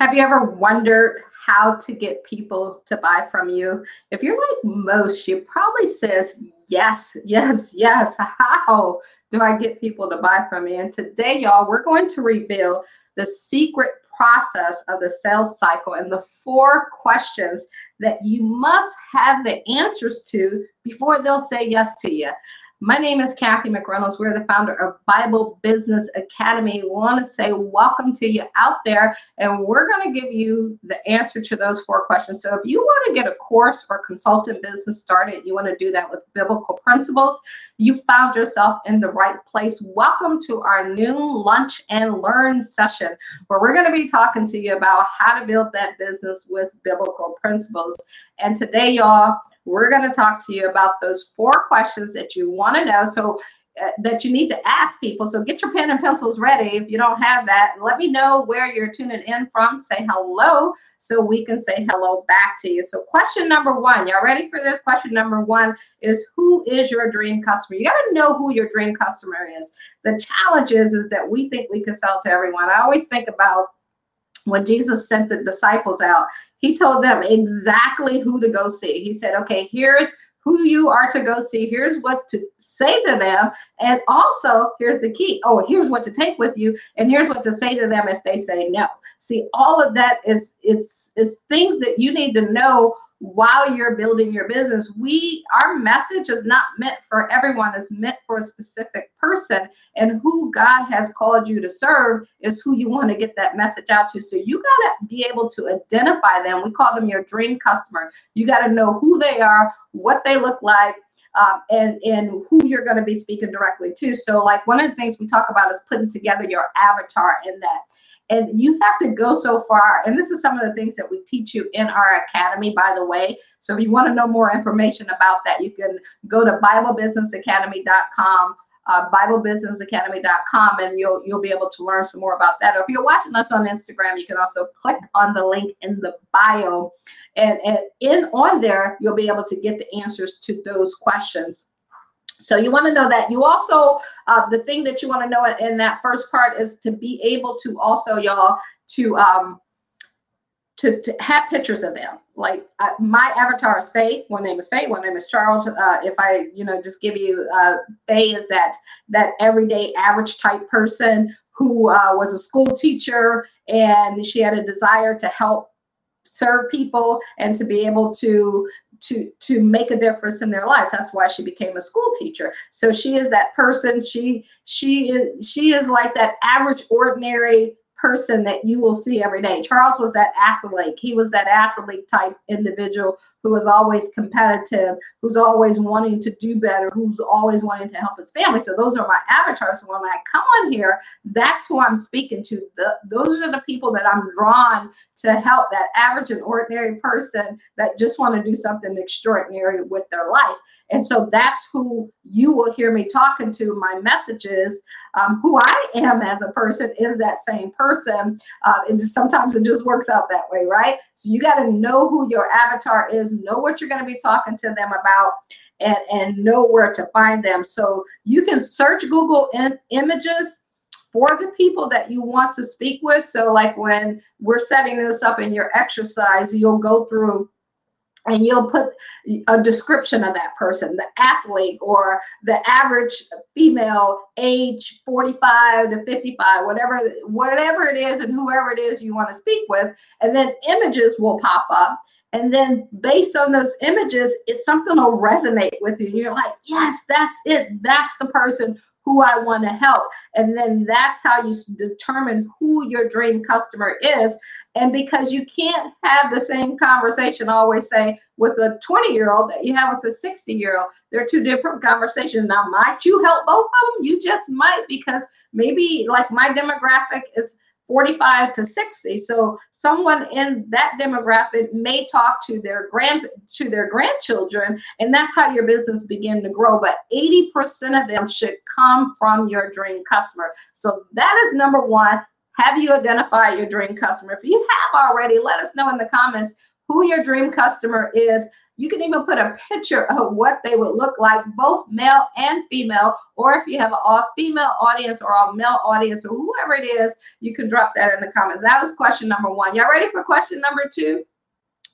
Have you ever wondered how to get people to buy from you? If you're like most, you probably says yes, yes, yes. How do I get people to buy from me? And today, y'all, we're going to reveal the secret process of the sales cycle and the four questions that you must have the answers to before they'll say yes to you. My name is Kathy McReynolds. We're the founder of Bible Business Academy. We want to say welcome to you out there, and we're going to give you the answer to those four questions. So, if you want to get a course or consultant business started, you want to do that with biblical principles, you found yourself in the right place. Welcome to our new lunch and learn session, where we're going to be talking to you about how to build that business with biblical principles. And today, y'all, we're going to talk to you about those four questions that you want to know. So, uh, that you need to ask people. So get your pen and pencils ready if you don't have that. Let me know where you're tuning in from. Say hello so we can say hello back to you. So, question number one, y'all ready for this? Question number one is Who is your dream customer? You got to know who your dream customer is. The challenge is, is that we think we can sell to everyone. I always think about when Jesus sent the disciples out, he told them exactly who to go see. He said, okay, here's who you are to go see. Here's what to say to them. And also, here's the key. Oh, here's what to take with you. And here's what to say to them if they say no. See, all of that is it's it's things that you need to know while you're building your business we our message is not meant for everyone. It's meant for a specific person. And who god has called you to serve is who you want to get that message out to. So you got to be able to identify them. We call them your dream customer. You got to know who they are what they look like um, and and who you're going to be speaking directly to. So like one of the things we talk about is putting together your avatar in that and you have to go so far. And this is some of the things that we teach you in our academy, by the way. So if you want to know more information about that, you can go to BibleBusinessAcademy.com. Uh, BibleBusinessAcademy.com, and you'll you'll be able to learn some more about that. Or if you're watching us on Instagram, you can also click on the link in the bio, and, and in on there you'll be able to get the answers to those questions. So you want to know that. You also, uh, the thing that you want to know in that first part is to be able to also, y'all, to um, to, to have pictures of them. Like uh, my avatar is Faye. One name is Faye. One name is Charles. Uh, if I, you know, just give you uh, Faye is that that everyday average type person who uh, was a school teacher and she had a desire to help serve people and to be able to to to make a difference in their lives that's why she became a school teacher so she is that person she she is she is like that average ordinary person that you will see every day. Charles was that athlete. He was that athlete type individual who was always competitive, who's always wanting to do better, who's always wanting to help his family. So those are my avatars. When I come on here, that's who I'm speaking to. The, those are the people that I'm drawn to help that average and ordinary person that just want to do something extraordinary with their life. And so that's who you will hear me talking to. My messages, um, who I am as a person, is that same person. Uh, and sometimes it just works out that way, right? So you got to know who your avatar is, know what you're going to be talking to them about. And, and know where to find them. So you can search Google in, images for the people that you want to speak with. So, like when we're setting this up in your exercise, you'll go through and you'll put a description of that person the athlete or the average female age 45 to 55 whatever whatever it is and whoever it is you want to speak with and then images will pop up and then based on those images it's something will resonate with you you're like yes that's it that's the person who I want to help. And then that's how you determine who your dream customer is. And because you can't have the same conversation, always say, with a 20 year old that you have with a 60 year old, they're two different conversations. Now, might you help both of them? You just might, because maybe like my demographic is 45 to 60 so someone in that demographic may talk to their grand to their grandchildren and that's how your business begin to grow. But 80% of them should come from your dream customer. So that is number one. Have you identified your dream customer? If you have already let us know in the comments who your dream customer is You can even put a picture of what they would look like, both male and female. Or if you have an all female audience or a male audience or whoever it is, you can drop that in the comments. That was question number one. Y'all ready for question number two?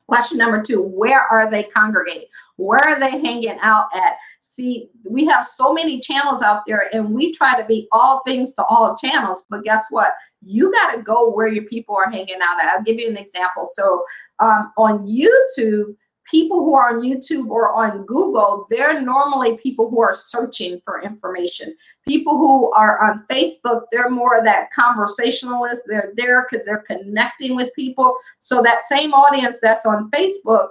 Question number two, where are they congregating? Where are they hanging out at? See, we have so many channels out there and we try to be all things to all channels, but guess what? You got to go where your people are hanging out at. I'll give you an example. So um, on YouTube, people who are on YouTube or on Google, they're normally people who are searching for information. People who are on Facebook, they're more of that conversationalist. They're there because they're connecting with people. So that same audience that's on Facebook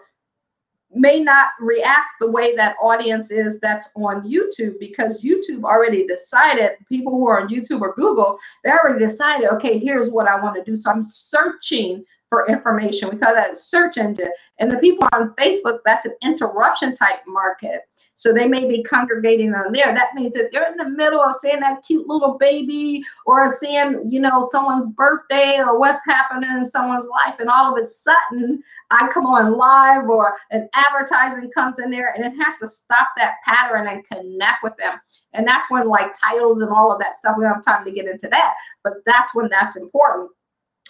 may not react the way that audience is that's on YouTube because YouTube already decided people who are on YouTube or Google, they already decided, okay, here's what I want to do. So I'm searching for information. We call that search engine. And the people on Facebook, that's an interruption type market. So they may be congregating on there. That means that they're in the middle of seeing that cute little baby or seeing, you know, someone's birthday or what's happening in someone's life. And all of a sudden, I come on live or an advertising comes in there and it has to stop that pattern and connect with them. And that's when like titles and all of that stuff, we don't have time to get into that, but that's when that's important.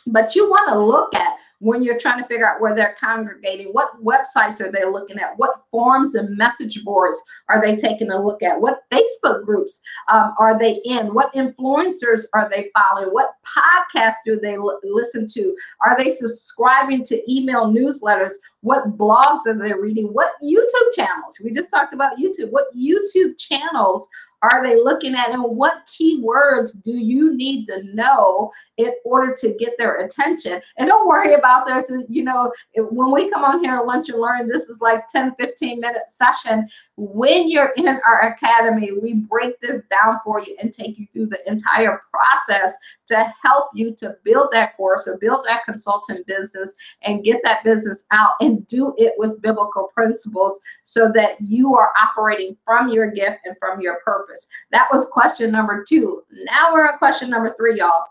But you want to look at when you're trying to figure out where they're congregating, what websites are they looking at? What forums and message boards are they taking a look at? What Facebook groups um, are they in? What influencers are they following? What podcasts do they l- listen to? Are they subscribing to email newsletters? What blogs are they reading? What YouTube channels? We just talked about YouTube. What YouTube channels are they looking at and what keywords do you need to know in order to get their attention and don't worry about this you know when we come on here lunch and learn this is like 10 15 minute session when you're in our academy we break this down for you and take you through the entire process to help you to build that course or build that consultant business and get that business out and do it with biblical principles so that you are operating from your gift and from your purpose. That was question number two. Now we're on question number three, y'all.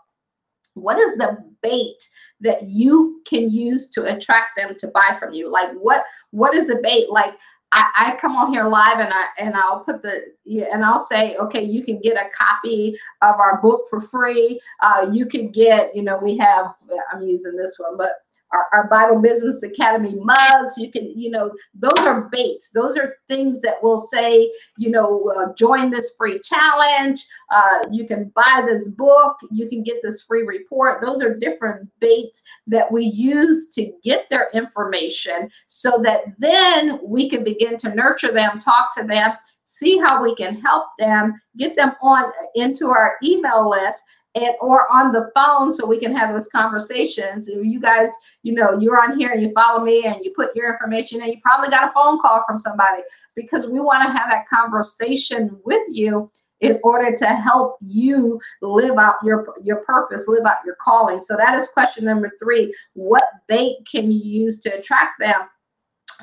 What is the bait that you can use to attract them to buy from you? Like what what is the bait? Like I, I, come on here live and I and I'll put the and I'll say, okay, you can get a copy of our book for free. Uh, you can get, you know, we have I'm using this one, but our, our Bible Business Academy mugs. You can, you know, those are baits. Those are things that will say, you know, uh, join this free challenge. Uh, you can buy this book. You can get this free report. Those are different baits that we use to get their information so that then we can begin to nurture them, talk to them, see how we can help them, get them on into our email list and or on the phone so we can have those conversations. You guys, you know, you're on here and you follow me and you put your information and you probably got a phone call from somebody because we want to have that conversation with you in order to help you live out your your purpose, live out your calling. So that is question number 3. What bait can you use to attract them?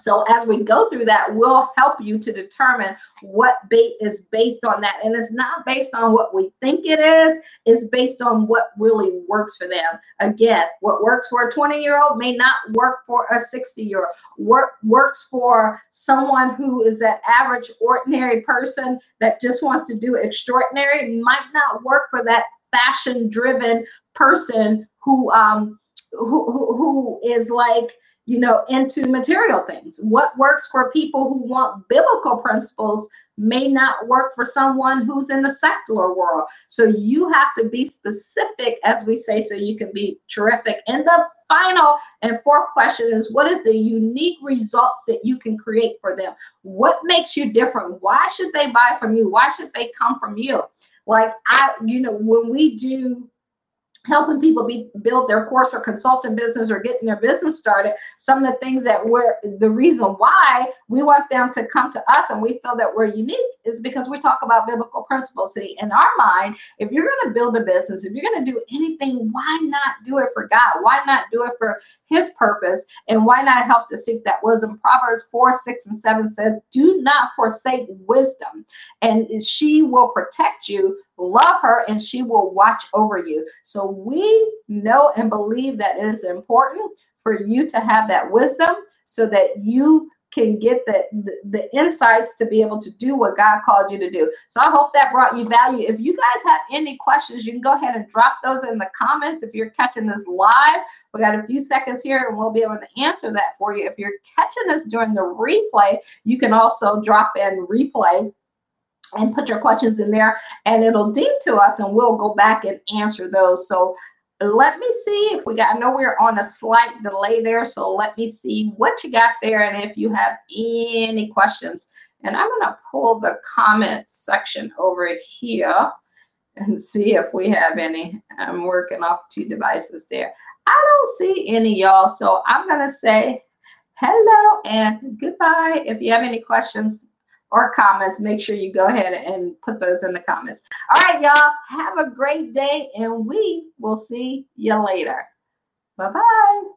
So as we go through that, we'll help you to determine what bait is based on that. And it's not based on what we think it is, it's based on what really works for them. Again, what works for a 20 year old may not work for a 60 year old. Work works for someone who is that average ordinary person that just wants to do extraordinary, might not work for that fashion driven person who um who, who, who is like you know, into material things. What works for people who want biblical principles may not work for someone who's in the secular world. So you have to be specific, as we say, so you can be terrific. And the final and fourth question is what is the unique results that you can create for them? What makes you different? Why should they buy from you? Why should they come from you? Like I, you know, when we do helping people be build their course or consulting business or getting their business started some of the things that we're the reason why we want them to come to us and we feel that we're unique is because we talk about biblical principles. See in our mind if you're going to build a business if you're going to do anything why not do it for god? Why not do it for his purpose? And why not help to seek that wisdom? Proverbs 4 6 and 7 says do not forsake wisdom and she will protect you love her and she will watch over you. So we know and believe that it is important for you to have that wisdom so that you can get the, the, the insights to be able to do what God called you to do. So I hope that brought you value. If you guys have any questions, you can go ahead and drop those in the comments. If you're catching this live, we got a few seconds here and we'll be able to answer that for you. If you're catching this during the replay, you can also drop in replay and put your questions in there and it'll ding to us and we'll go back and answer those. So let me see if we got, I know we're on a slight delay there. So let me see what you got there and if you have any questions. And I'm going to pull the comment section over here and see if we have any. I'm working off two devices there. I don't see any, y'all. So I'm going to say hello and goodbye. If you have any questions, or comments, make sure you go ahead and put those in the comments. All right, y'all, have a great day, and we will see you later. Bye bye.